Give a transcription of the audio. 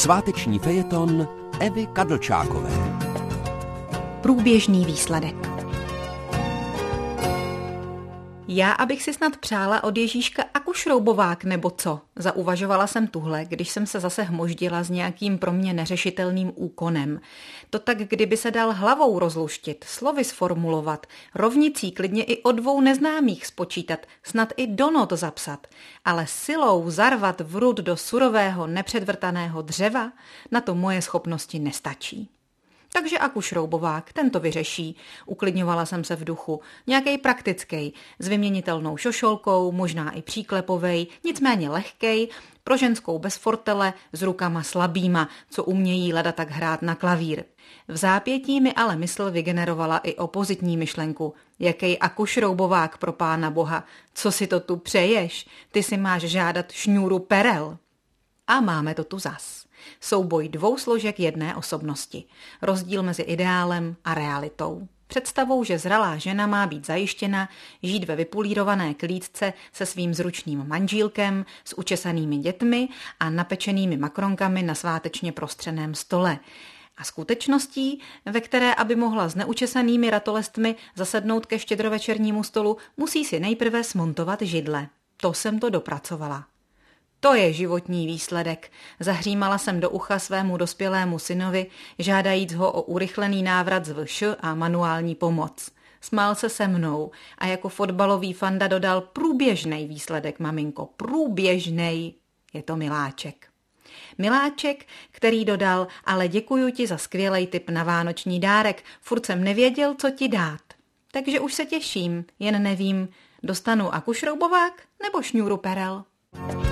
Sváteční fejeton Evy Kadlčákové. Průběžný výsledek. Já, abych si snad přála od Ježíška akušroubovák nebo co? Zauvažovala jsem tuhle, když jsem se zase hmoždila s nějakým pro mě neřešitelným úkonem. To tak, kdyby se dal hlavou rozluštit, slovy sformulovat, rovnicí klidně i o dvou neznámých spočítat, snad i do not zapsat, ale silou zarvat vrud do surového, nepředvrtaného dřeva, na to moje schopnosti nestačí. Takže akušroubovák, ten to vyřeší. Uklidňovala jsem se v duchu. Nějaký praktický, s vyměnitelnou šošolkou, možná i příklepovej, nicméně lehkej, pro ženskou bez fortele, s rukama slabýma, co umějí leda tak hrát na klavír. V zápětí mi ale mysl vygenerovala i opozitní myšlenku. Jaký akušroubovák pro pána boha, co si to tu přeješ? Ty si máš žádat šňůru perel. A máme to tu zas. Souboj dvou složek jedné osobnosti. Rozdíl mezi ideálem a realitou. Představou, že zralá žena má být zajištěna, žít ve vypulírované klídce se svým zručným manžílkem, s učesanými dětmi a napečenými makronkami na svátečně prostřeném stole. A skutečností, ve které, aby mohla s neučesanými ratolestmi zasednout ke štědrovečernímu stolu, musí si nejprve smontovat židle. To jsem to dopracovala. To je životní výsledek. Zahřímala jsem do ucha svému dospělému synovi, žádajíc ho o urychlený návrat z VŠ a manuální pomoc. Smál se se mnou a jako fotbalový fanda dodal průběžný výsledek, maminko, průběžný. Je to miláček. Miláček, který dodal, ale děkuju ti za skvělej tip na vánoční dárek, furt jsem nevěděl, co ti dát. Takže už se těším, jen nevím, dostanu akušroubovák nebo šňůru perel. thank you